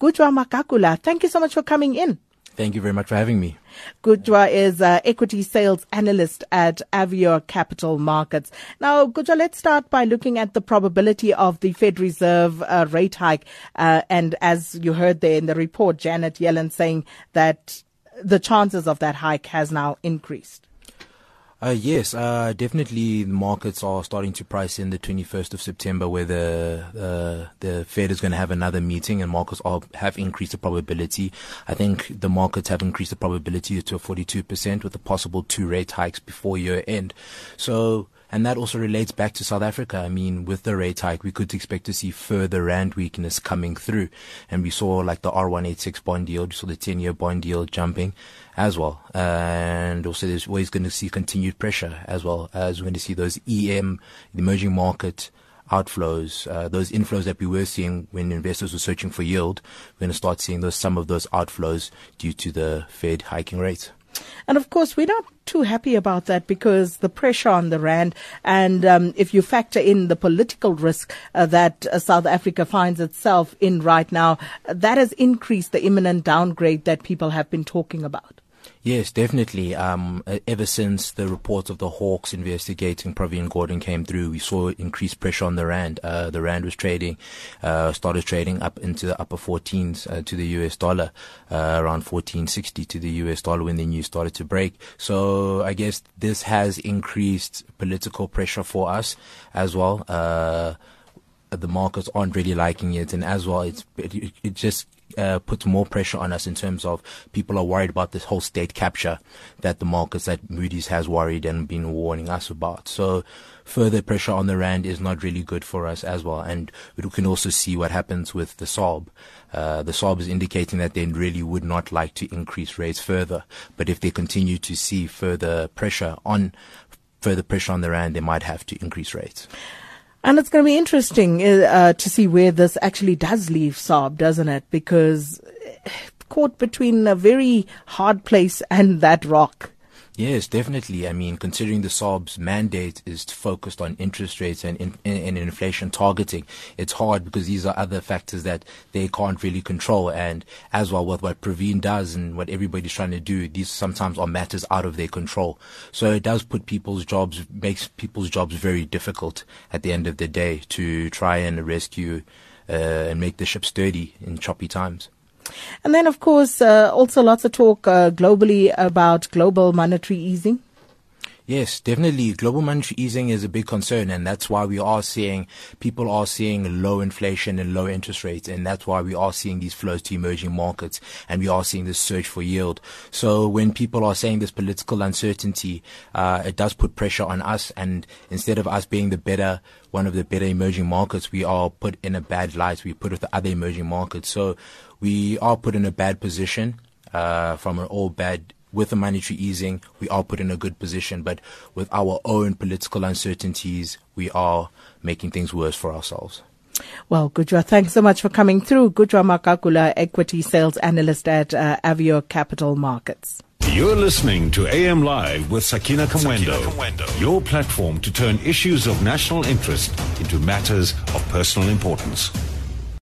Gujwa Magagula, thank you so much for coming in. Thank you very much for having me. Gujwa is uh, equity sales analyst at Avior Capital Markets. Now, Gujwa, let's start by looking at the probability of the Fed Reserve uh, rate hike. Uh, and as you heard there in the report, Janet Yellen saying that the chances of that hike has now increased. Uh, yes, uh, definitely the markets are starting to price in the 21st of September where the, uh, the Fed is going to have another meeting and markets are, have increased the probability. I think the markets have increased the probability to 42% with the possible two rate hikes before year end. So, and that also relates back to South Africa. I mean, with the rate hike, we could expect to see further rand weakness coming through. And we saw like the R186 bond yield, so the 10 year bond yield jumping as well. And also there's always going to see continued pressure as well as we're going to see those EM, the emerging market outflows, uh, those inflows that we were seeing when investors were searching for yield. We're going to start seeing those, some of those outflows due to the Fed hiking rates. And of course, we're not too happy about that because the pressure on the rand, and um, if you factor in the political risk uh, that uh, South Africa finds itself in right now, that has increased the imminent downgrade that people have been talking about. Yes, definitely. Um, ever since the reports of the Hawks investigating Pravin Gordhan came through, we saw increased pressure on the rand. Uh, the rand was trading, uh, started trading up into the upper 14s uh, to the US dollar, uh, around 1460 to the US dollar when the news started to break. So I guess this has increased political pressure for us as well. Uh, the markets aren't really liking it, and as well, it's it, it just uh, puts more pressure on us in terms of people are worried about this whole state capture that the markets that Moody's has worried and been warning us about. So further pressure on the rand is not really good for us as well. And we can also see what happens with the SARB. Uh, the SARB is indicating that they really would not like to increase rates further. But if they continue to see further pressure on further pressure on the rand, they might have to increase rates. And it's going to be interesting uh, to see where this actually does leave SARB, doesn't it? Because uh, caught between a very hard place and that rock. Yes, definitely. I mean, considering the SARB's mandate is focused on interest rates and, in, and inflation targeting, it's hard because these are other factors that they can't really control. And as well with what Pravin does and what everybody's trying to do, these sometimes are matters out of their control. So it does put people's jobs, makes people's jobs very difficult at the end of the day to try and rescue uh, and make the ship sturdy in choppy times. And then, of course, uh, also lots of talk uh, globally about global monetary easing. Yes, definitely. Global monetary easing is a big concern, and that's why we are seeing people are seeing low inflation and low interest rates, and that's why we are seeing these flows to emerging markets, and we are seeing this search for yield. So when people are saying this political uncertainty, uh, it does put pressure on us, and instead of us being the better one of the better emerging markets, we are put in a bad light. We put with the other emerging markets, so we are put in a bad position uh, from an all bad with the monetary easing, we are put in a good position, but with our own political uncertainties, we are making things worse for ourselves. Well, Gujwa, thanks so much for coming through. Gujwa Magagula, equity sales analyst at uh, Avior Capital Markets. You're listening to AM Live with Sakina Kamwendo, Kamwendo, your platform to turn issues of national interest into matters of personal importance.